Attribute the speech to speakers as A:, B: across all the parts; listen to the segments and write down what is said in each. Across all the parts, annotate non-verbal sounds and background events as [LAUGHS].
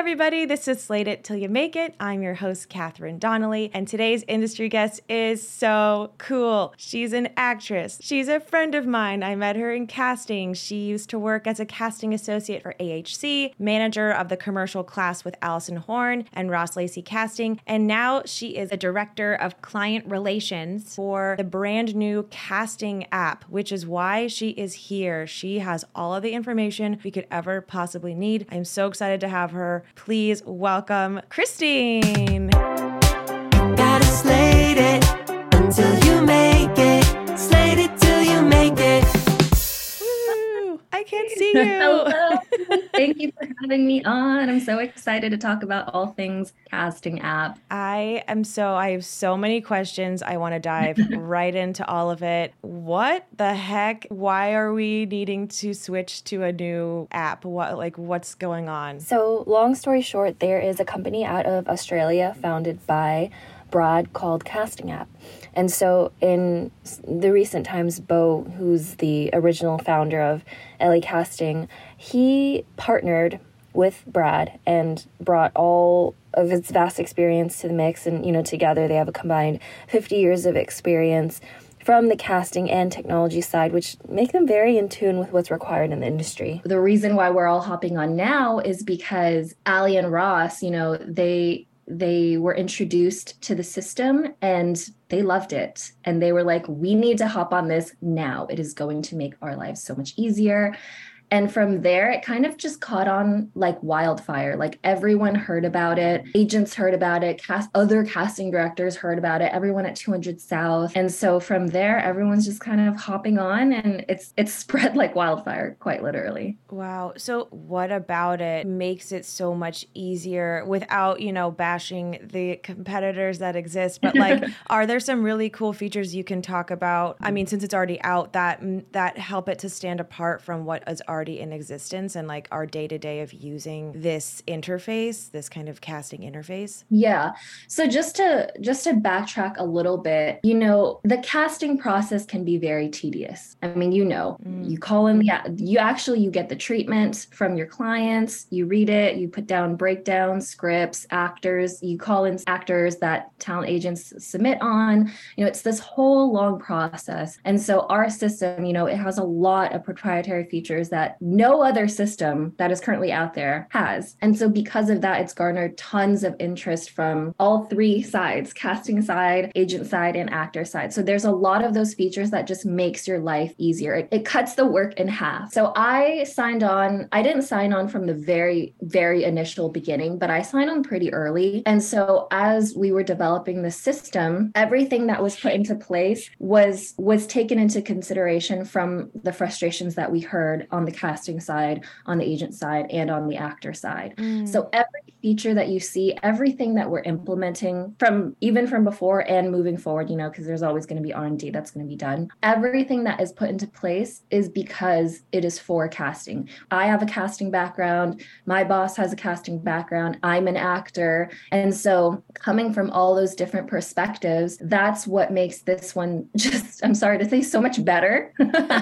A: everybody. This is Slate It Till You Make It. I'm your host, Catherine Donnelly, and today's industry guest is so cool. She's an actress. She's a friend of mine. I met her in casting. She used to work as a casting associate for AHC, manager of the commercial class with Allison Horn and Ross Lacey Casting, and now she is a director of client relations for the brand new casting app, which is why she is here. She has all of the information we could ever possibly need. I'm so excited to have her. Please welcome Christine.
B: You. [LAUGHS]
C: Hello. Thank you for having me on. I'm so excited to talk about all things casting app.
A: I am so I have so many questions. I want to dive [LAUGHS] right into all of it. What the heck? Why are we needing to switch to a new app? What like what's going on?
D: So, long story short, there is a company out of Australia founded by Brad called Casting App. And so, in the recent times, Bo, who's the original founder of LA Casting, he partnered with Brad and brought all of his vast experience to the mix. And, you know, together they have a combined 50 years of experience from the casting and technology side, which make them very in tune with what's required in the industry.
C: The reason why we're all hopping on now is because Ali and Ross, you know, they they were introduced to the system and they loved it. And they were like, we need to hop on this now. It is going to make our lives so much easier. And from there, it kind of just caught on like wildfire. Like everyone heard about it, agents heard about it, cast other casting directors heard about it, everyone at 200 South. And so from there, everyone's just kind of hopping on, and it's it's [LAUGHS] spread like wildfire, quite literally.
A: Wow. So what about it makes it so much easier without, you know, bashing the competitors that exist, but like [LAUGHS] are there some really cool features you can talk about? I mean, since it's already out that that help it to stand apart from what is already in existence and like our day-to-day of using this interface, this kind of casting interface?
C: Yeah. So just to just to backtrack a little bit, you know, the casting process can be very tedious. I mean, you know,
A: Mm.
C: you call in the you actually you get the treatment from your clients, you read it, you put down breakdowns, scripts, actors, you call in actors that talent agents submit on. You know, it's this whole long process. And so our system, you know, it has a lot of proprietary features that no other system that is currently out there has. And so because of that, it's garnered tons of interest from all three sides, casting side, agent side, and actor side. So there's a lot of those features that just makes your life easier. It, it cuts the work in half. So I signed on, I didn't sign on from the very, very initial beginning, but I signed on pretty early. And so as we were developing the system, everything that was put into place was was taken into consideration from the frustrations that we heard on the casting side, on the agent side, and on the actor side. Mm. So every feature that you see, everything that we're implementing from even from before and moving forward, you know, because there's always going to be R&D that's going to be done. Everything that is put into place is because it is forecasting. I have a casting background, my boss has a casting background, I'm an actor, and so coming from all those different perspectives, that's what makes this one [LAUGHS] just I'm sorry to say so much better.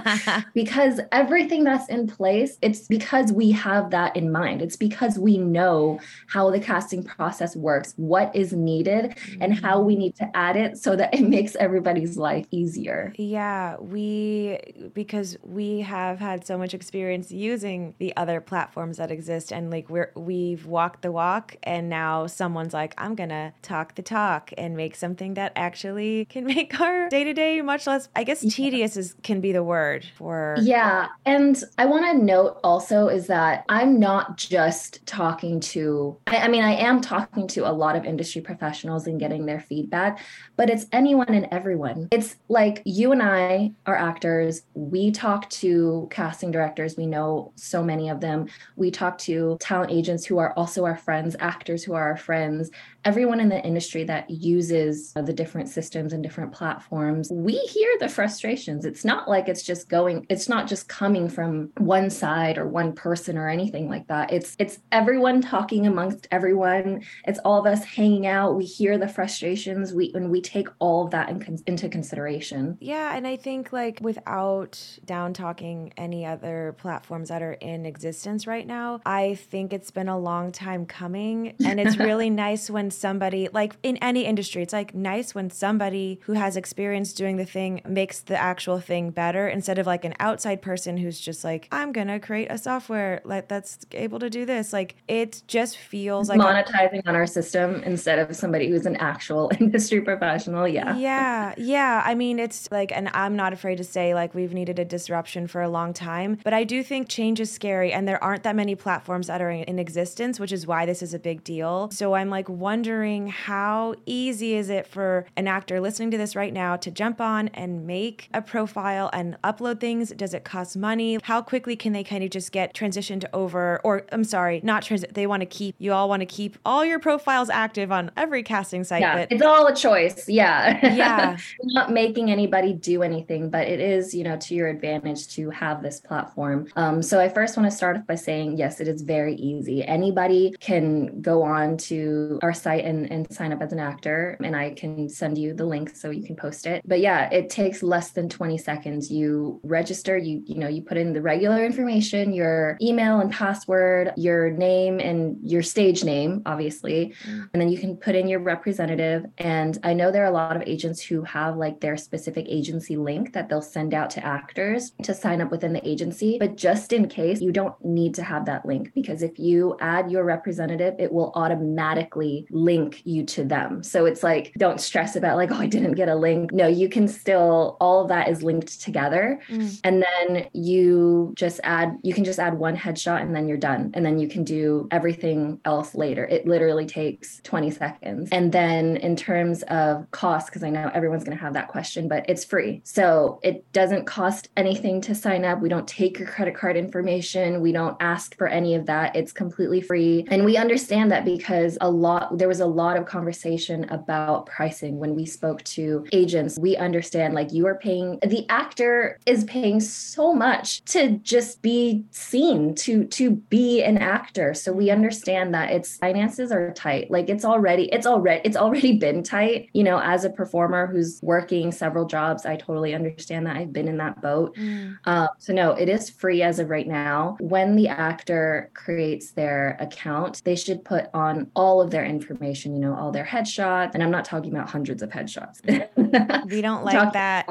C: [LAUGHS] because everything that's in place, it's because we have that in mind. It's because we know how the casting process works, what is needed, and how mm. we need to add it so that it [LAUGHS] makes everybody's life easier.
A: Yeah, we because we have had so much experience using the other platforms that exist and like we're we've walked the walk and now someone's like I'm going to talk the talk and make something that actually can [LAUGHS] make our day-to-day much less I guess tedious is can be the word for
C: Yeah. And I want to note also is that I'm not just talking to, I, I mean, I am talking to a lot of industry professionals and getting their feedback, but it's anyone and everyone. It's like you and I are actors. We talk to casting directors. We know so many of them. We talk to talent agents who are also our friends, actors who are our friends, everyone in the industry that uses the different systems and different platforms. We hear the frustrations. It's not like it's just going, it's not just coming from one side or one person or anything like that. It's it's everyone talking amongst amongst everyone. It's all of us hanging out. We hear the frustrations. We and we take all of that in, into consideration.
A: Yeah, and I think like without down talking any other platforms that are in existence right now, I think it's been a long time coming, and it's [LAUGHS] really nice when somebody like in any industry, it's like nice when somebody who has experience doing the thing makes the actual thing better instead of like an outside person who's just like I'm gonna create a software like that's able to do this. Like it just feels like a-
C: Monetizing on our system instead of somebody who's an actual [LAUGHS] industry professional. Yeah.
A: Yeah, yeah. I mean, it's like, and I'm not afraid to say like we've needed a disruption for a long time, but I do think change is scary, and there aren't that many platforms that are in, in existence, which is why this is a big deal. So I'm like wondering how easy is it for an actor listening to this right now to jump on and make a profile and upload things? Does it cost money? How quickly can they kind of just get transitioned over, or I'm sorry, not transit? They want to keep you all want to keep all your profiles active on every casting site.
C: Yeah,
A: but
C: it's all a choice. Yeah.
A: Yeah. [LAUGHS]
C: not making anybody do anything, but it is, you know, to your advantage to have this platform. Um, so I first want to start off by saying, yes, it is very easy. Anybody can go on to our site and, and sign up as an actor, and I can send you the link so you can post it. But yeah, it takes less than 20 seconds. You register, you, you know, you put in the regular information, your email and password, your name and your stage name, obviously. And then you can put in your representative. And I know there are a lot of agents who have like their specific agency link that they'll send out to actors to sign up within the agency. But just in case, you don't need to have that link because if you add your representative, it will automatically link you to them. So it's like, don't stress about like, oh, I didn't get a link. No, you can still, all of that is linked together.
A: Mm.
C: And then you just add, you can just add one headshot and then you're done. And then you can do everything else later. It literally takes 20 seconds. And then in terms of cost, because I know everyone's going to have that question, but it's free. So it doesn't cost anything to sign up. We don't take your credit card information. We don't ask for any of that. It's completely free. And we understand that because a lot, there was a lot of conversation about pricing when we spoke to agents. We understand like you are paying, the actor is paying so much to just be seen, to, to be an actor. So we understand that its finances are tight. Like it's already, it's already, it's already [LAUGHS] been tight, you know, as a performer who's working several jobs. I totally understand that. I've been in that boat.
A: Mm.
C: Um, so no, it is free as of right now. When the actor creates their account, they should put on all of their information, you know, all their headshots. And I'm not talking about hundreds of headshots. [LAUGHS]
A: We don't like that.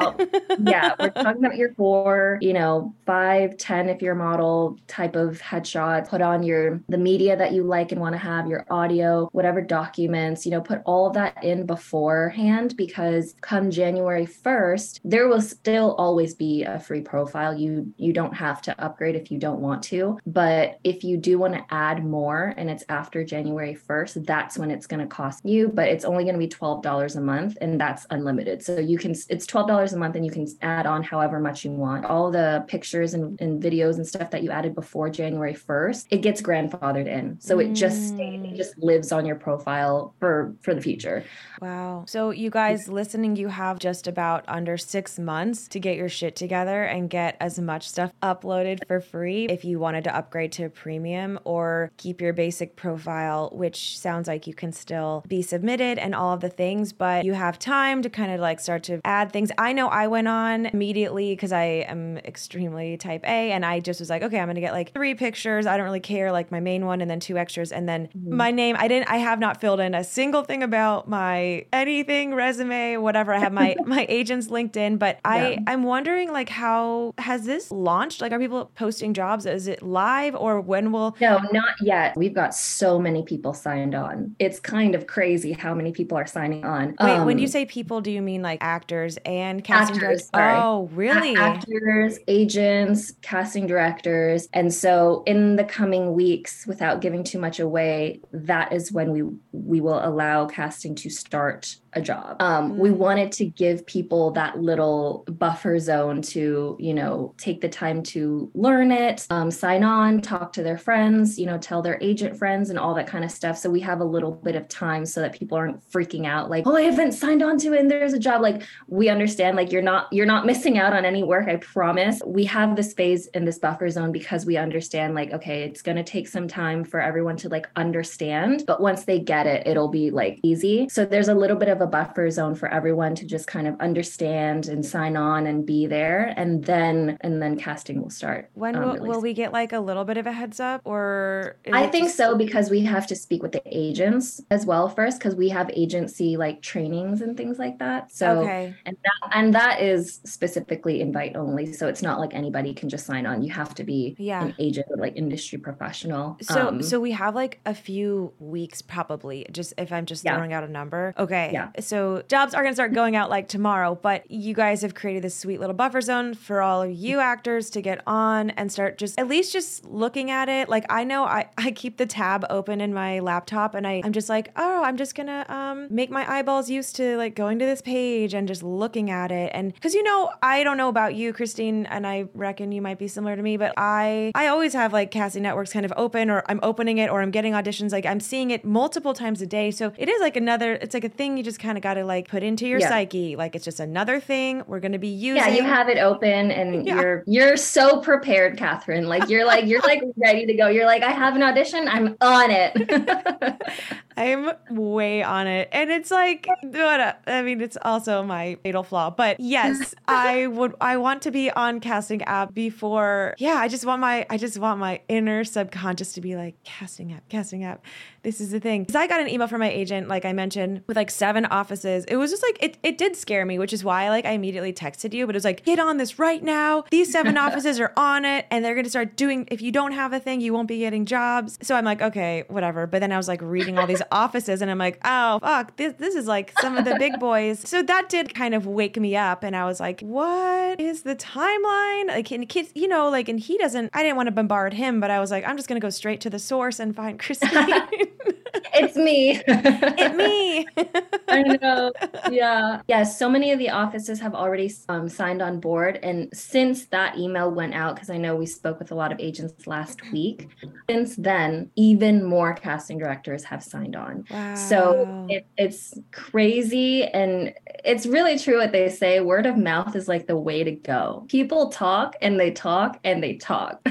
C: yeah, we're talking about your four, you know, five, ten if you're a model type of headshots. Put on your the media that you like and want to have, your audio, whatever documents, you know, put all of that in beforehand because come January 1st, there will still always be a free profile. You you don't have to upgrade if you don't want to. But if you do want to add more and it's after January 1st, that's when it's going to cost you. But it's only going to be $12 a month and that's unlimited. So you can it's $12 a month and you can add on however much you want. All the pictures and, and videos and stuff that you added before January 1st, it gets grandfathered in. So it just stays, it mm. just lives on your profile for for the future.
A: Wow. So, you guys listening, you have just about under six months to get your shit together and get as much stuff uploaded for free if you wanted to upgrade to premium or keep your basic profile, which sounds like you can still be submitted and all of the things, but you have time to kind of like start to add things. I know I went on immediately because I am extremely type A and I just was like, okay, I'm going to get like three pictures. I don't really care, like my main one and then two extras. And then my name, I didn't, I have not filled in a single thing about my anything, resume, whatever. I have my, [LAUGHS] my agent's LinkedIn, but I,
C: Yeah.
A: I'm wondering like how has this launched? Like, are people posting jobs? Is it live or when will,
C: No, not yet. We've got so many people signed on. It's kind of crazy how many people are signing on.
A: wait, when you
C: Um,
A: say people, do you mean like actors and casting
C: Actors,
A: directors?
C: sorry.
A: Oh, really?
C: a- actors, agents, casting directors. And so in the coming weeks, without giving too much away, that is when we we will allow casting to start a job. Um, We
A: Mm.
C: wanted to give people that little buffer zone to, you know, take the time to learn it, um, sign on, talk to their friends, you know, tell their agent friends and all that kind of stuff. So we have a little bit of time so that people aren't freaking out like, oh, I haven't signed on to it and there's a job. Like we understand like you're not you're not missing out on any work, I promise. We have this phase in this buffer zone because we understand like, okay, it's gonna take some time for everyone to like understand. But once they get it, it'll be like easy. So there's a little bit of a buffer zone for everyone to just kind of understand and sign on and be there. And then and then casting will start.
A: When
C: um,
A: will, will we get like a little bit of a heads up or
C: I think
A: just-
C: so because we have to speak with the agents as well first because we have agency like trainings and things like that. So
A: okay.
C: and that and that is specifically invite only. So it's not like anybody can just sign on. You have to be
A: Yeah.
C: an agent or like industry professional.
A: So
C: Um,
A: so we have like a few weeks probably just if I'm just
C: Yeah.
A: throwing out a number. Okay.
C: Yeah.
A: So jobs are going to start going out like tomorrow, but you guys have created this sweet little buffer zone for all of you actors to get on and start just at least just looking at it. Like I know I I keep the tab open in my laptop and I I'm just like, "Oh, I'm just going to um make my eyeballs used to like going to this page and just looking at it." And cuz you know, I don't know about you, Christine, and I reckon you might be similar to me, but I I always have like casting networks kind of open or I'm opening it or I'm getting auditions like I'm seeing it multiple times a day. So it is like another it's like a thing you just kind of got to like put into your
C: Yeah.
A: psyche. Like it's just another thing we're going to be using.
C: yeah, you have it open and
A: Yeah.
C: you're you're so prepared, Catherine. Like you're like you're like [LAUGHS] ready to go. You're like, I have an audition, I'm on it. [LAUGHS]
A: I'm way on it. And it's like, what uh, I mean, it's also my fatal flaw. But yes, [LAUGHS] I would, I want to be on casting app before. Yeah, I just want my, I just want my inner subconscious to be like, casting app, casting app. This is the thing. Because I got an email from my agent, like I mentioned, with like seven offices. It was just like, it, it did scare me, which is why like I immediately texted you. But it was like, get on this right now. These seven [LAUGHS] offices are on it and they're going to start doing, if you don't have a thing, you won't be getting jobs. So I'm like, okay, whatever. But then I was like reading all these offices and I'm like, oh, fuck, this, this is like some of the big [LAUGHS] boys. So that did kind of wake me up. And I was like, what is the timeline? Like, and kids, you know, like, and he doesn't, I didn't want to bombard him, but I was like, I'm just going to go straight to the source and find [LAUGHS] Christine. [LAUGHS]
C: it's me.
A: it me. [LAUGHS]
C: I know. Yeah. Yeah. So many of the offices have already um, signed on board. And since that email went out, because I know we spoke with a lot of agents last week, since then, even more casting directors have signed on. So
A: Wow.
C: it, it's crazy. And it's really true what they say word of mouth is like the way to go. People talk and they talk and they talk.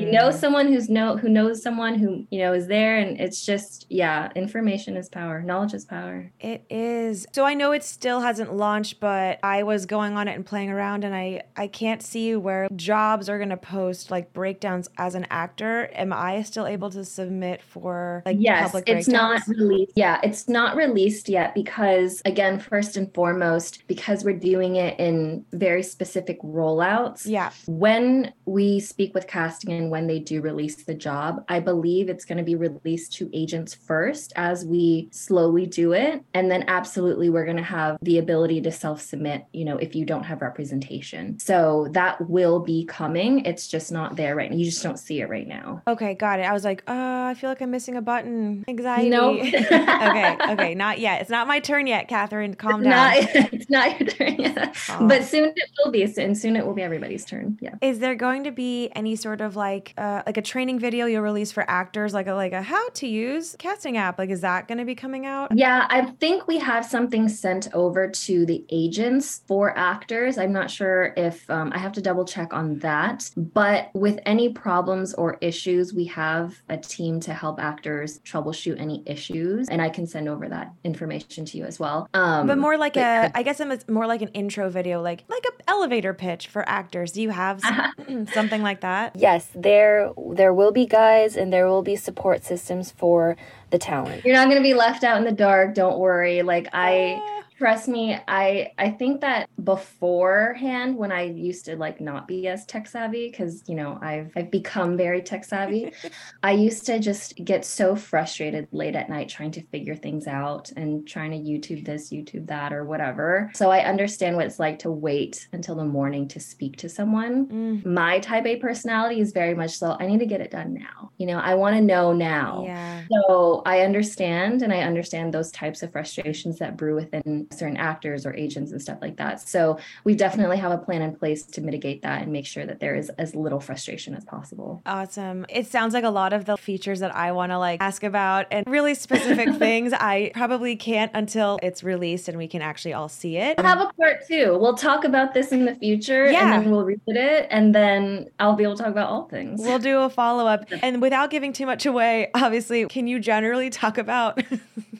C: You know
A: Mm.
C: someone who's know who knows someone who you know is there, and it's just yeah, information is power, knowledge is power.
A: It is. So I know it still hasn't launched, but I was going on it and playing around and I I can't see where jobs are going to post like breakdowns as an actor. Am I still able to submit for like
C: yes
A: public
C: it's not
A: breakdowns?
C: released yeah it's not released yet because again first and foremost because we're doing it in very specific rollouts
A: Yeah.
C: when we speak with casting and when they do release the job i believe it's going to be released to agents first as we slowly do it and then absolutely we're going to have the ability to self-submit you know if you don't have representation so that will be coming it's just not there right now you just don't see it right now
A: Okay, got it. I was like, oh, I feel like I'm missing a button. Anxiety.
C: Nope. [LAUGHS] [LAUGHS]
A: okay, okay, not yet. It's not my turn yet, Catherine. Calm
C: it's
A: down.
C: Not, [LAUGHS] it's not your turn yet.
A: Aw.
C: But soon it will be. Soon, soon it will be everybody's turn. Yeah.
A: Is there going to be any sort of like uh, like a training video you'll release for actors, like a like a how to use casting app? Like, is that going to be coming out?
C: Yeah, I think we have something sent over to the agents for actors. I'm not sure if um, I have to double check on that. But with any problems or issues, we have a team to help actors troubleshoot any issues, and I can send over that information to you as well. Um,
A: but more like
C: but-
A: a i guess it's more like an intro video like like a elevator pitch for actors do you have some- [LAUGHS] something like that
D: Yes, there there will be guides and there will be support systems for the talent.
C: You're not going to be left out in the dark. Don't worry. Like I
A: Ah.
C: Trust me. I I think that beforehand, when I used to like not be as tech savvy, because you know I've I've become very tech savvy. [LAUGHS] I used to just get so frustrated late at night trying to figure things out and trying to YouTube this, YouTube that, or whatever. So I understand what it's like to wait until the morning to speak to someone
A: Mm.
C: my type A personality is very much so I need to get it done now. You know, I want to know now.
A: Yeah.
C: So I understand, and I understand those types of frustrations that brew within certain actors or agents and stuff like that. So we definitely have a plan in place to mitigate that and make sure that there is as little frustration as possible.
A: Awesome. It sounds like a lot of the features that I want to like ask about and really specific [LAUGHS] things I probably can't until it's released and we can actually all see it.
C: We'll have a part two. We'll talk about this in the future
A: Yeah.
C: and then we'll read it and then I'll be able to talk about all things.
A: We'll do a follow up. [LAUGHS] And without giving too much away, obviously, can you generally talk about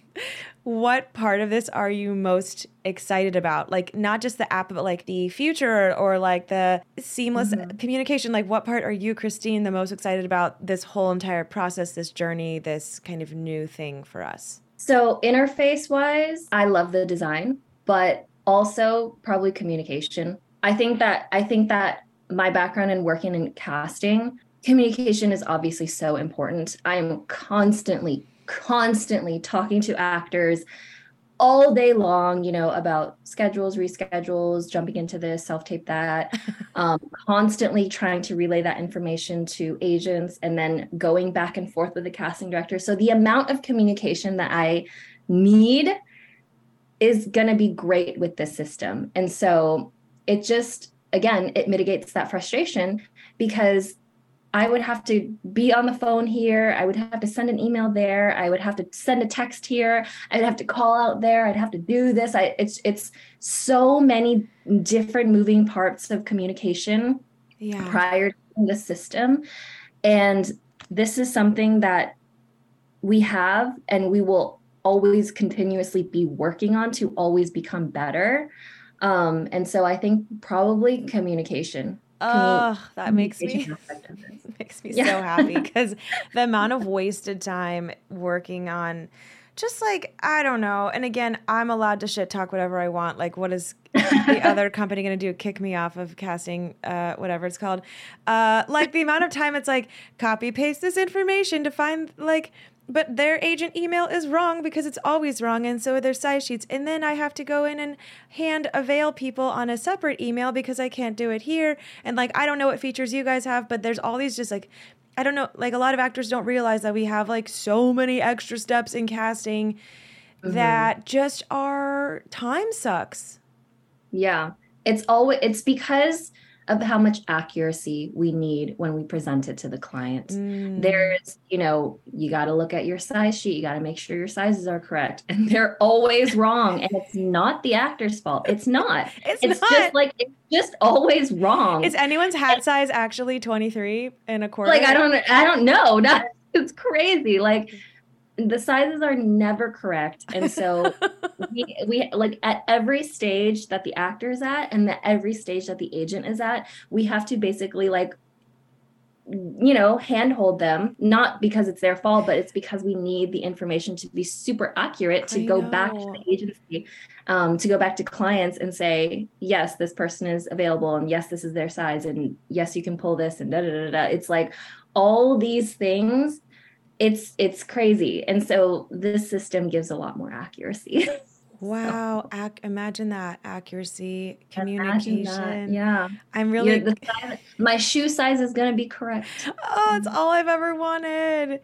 A: [LAUGHS] what part of this are you most excited about? Like, not just the app, but like the future or like the seamless mm-hmm. communication. Like, what part are you, Christine, the most excited about this whole entire process, this journey, this kind of new thing for us?
C: So interface wise, I love the design, but also probably communication. I think that I think that my background in working in casting, communication is obviously so important. I am constantly constantly talking to actors all day long, you know, about schedules, reschedules, jumping into this, self tape that, [LAUGHS] um, constantly trying to relay that information to agents and then going back and forth with the casting director. So the amount of communication that I need is going to be great with this system. And so it just, again, it mitigates that frustration because I would have to be on the phone here. I would have to send an email there. I would have to send a text here. I'd have to call out there. I'd have to do this. I, it's it's so many different moving parts of communication
A: Yeah.
C: prior to the system, and this is something that we have and we will always continuously be working on to always become better. Um, and so I think probably communication.
A: Oh, that makes me
C: communication aspect [LAUGHS] of this.
A: makes me
C: Yeah.
A: so happy because [LAUGHS] the amount of wasted time working on just like I don't know. And again, I'm allowed to shit talk whatever I want. Like, what is the [LAUGHS] other company going to do? Kick me off of casting, uh, whatever it's called. Uh, like the amount of time it's like copy paste this information to find like. But their agent email is wrong because it's always wrong, and so are their size sheets. And then I have to go in and hand avail people on a separate email because I can't do it here. And like I don't know what features you guys have, but there's all these just like I don't know, like a lot of actors don't realize that we have like so many extra steps in casting mm-hmm. that just our time sucks.
C: Yeah. It's always it's because of how much accuracy we need when we present it to the client.
A: Mm.
C: There's, you know, you got to look at your size sheet. You got to make sure your sizes are correct. And [LAUGHS] they're always wrong. And it's not the actor's fault. It's not. [LAUGHS]
A: It's
C: It's
A: not.
C: just like it's just always wrong.
A: Is anyone's hat size actually 23 and a quarter?
C: like I don't I don't know. [LAUGHS] That it's crazy. Like the sizes are never correct. And so [LAUGHS] we, we like at every stage that the actor is at and at every stage that the agent is at, we have to basically like you know handhold them not because it's their fault but it's because we need the information to be super accurate to
A: I
C: go back to the agency um, to go back to clients and say yes this person is available and yes this is their size and yes you can pull this and da da da da it's like all these things it's it's crazy and so this system gives a lot more accuracy [LAUGHS]
A: Wow, ac- imagine that accuracy, communication.
C: that. yeah
A: I'm really
C: the size- my shoe size is going to be correct [LAUGHS]
A: Oh, it's all I've ever wanted.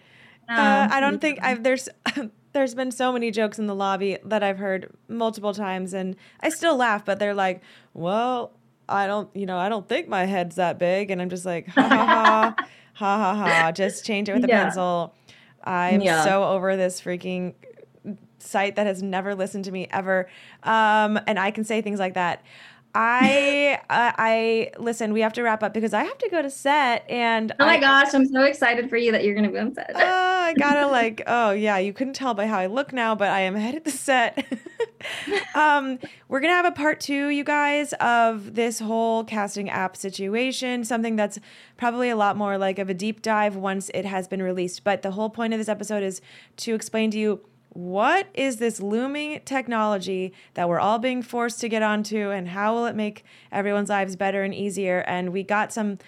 A: Uh, I don't think I've there's [LAUGHS] there's been so many jokes in the lobby that I've heard multiple times and I still laugh, but they're like, "Well, I don't, you know, I don't think my head's that big." And I'm just like, "Ha ha ha. ha ha ha. Just change it with a
C: Yeah.
A: pencil." I'm
C: Yeah.
A: so over this freaking site that has never listened to me ever. Um, and I can say things like that. I, I, [LAUGHS] I listen. We have to wrap up because I have to go to set, and
C: Oh my
A: I-
C: gosh, I'm so excited for you that you're going to be on set.
A: Oh, I gotta [LAUGHS] like, oh yeah, you couldn't tell by how I look now, but I am headed to set. [LAUGHS] [LAUGHS] um, we're gonna have a part two, you guys, of this whole casting app situation, something that's probably a lot more like of a deep dive once it has been released. But the whole point of this episode is to explain to you what is this looming technology that we're all being forced to get onto and how will it make everyone's lives better and easier and we got some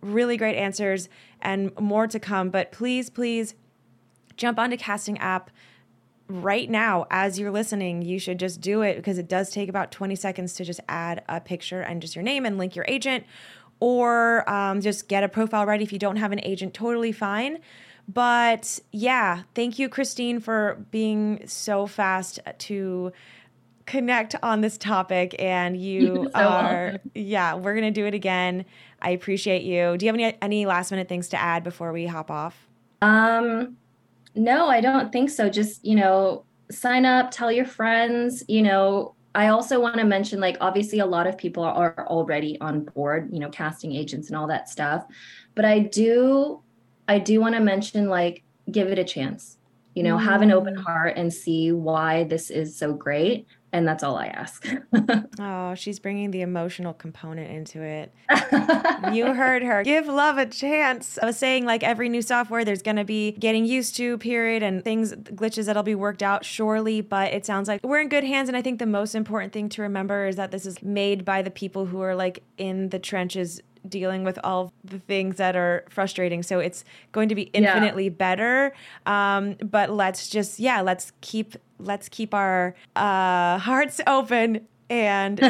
A: really great answers and more to come but please please jump onto casting app right now as you're listening you should just do it because it does take about 20 seconds to just add a picture and just your name and link your agent or um, just get a profile ready if you don't have an agent totally fine But yeah, thank you, Christine, for being so fast to connect on this topic. And you [LAUGHS]
C: so
A: are,
C: welcome.
A: yeah, we're going to do it again. I appreciate you. Do you have any, any last minute things to add before we hop off?
C: Um, no, I don't think so. Just, you know, sign up, tell your friends, you know, I also want to mention like obviously a lot of people are already on board, you know, casting agents and all that stuff. But I do I do want to mention like give it a chance. You know, have an open
A: Mm.
C: heart and see why this is so great and that's all I ask. [LAUGHS]
A: Oh, she's bringing the emotional component into it. [LAUGHS] You heard her. Give love a chance. I was saying, like every new software, there's going to be getting used to period and things, glitches that'll be worked out surely. But it sounds like we're in good hands. And I think the most important thing to remember is that this is made by the people who are like in the trenches dealing with all the things that are frustrating. So it's going to be
C: Yeah.
A: infinitely better. Um, but let's just, yeah, let's keep, let's keep our uh, hearts open and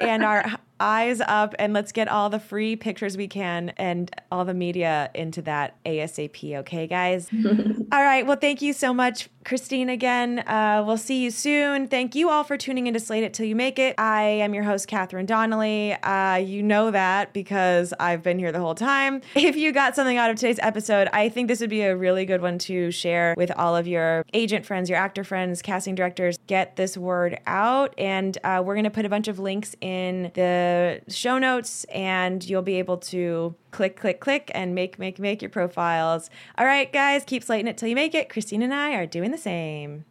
A: and our [LAUGHS] eyes up and let's get all the free pictures we can and all the media into that ASAP. Okay, guys? [LAUGHS] all right. Well, thank you so much, Christine, again. Uh, we'll see you soon. Thank you all for tuning in to Slate It Till You Make It. I am your host, Catherine Donnelly. Uh, you know that because I've been here the whole time. [LAUGHS] If you got something out of today's episode, I think this would be a really good one to share with all of your agent friends, your actor friends, casting directors. Get this word out. And uh, we're going to put a bunch of links in show notes, and you'll be able to click, click, click, and make, make, make your profiles. All right, guys, keep slating it till you make it. Christine and I are doing the same.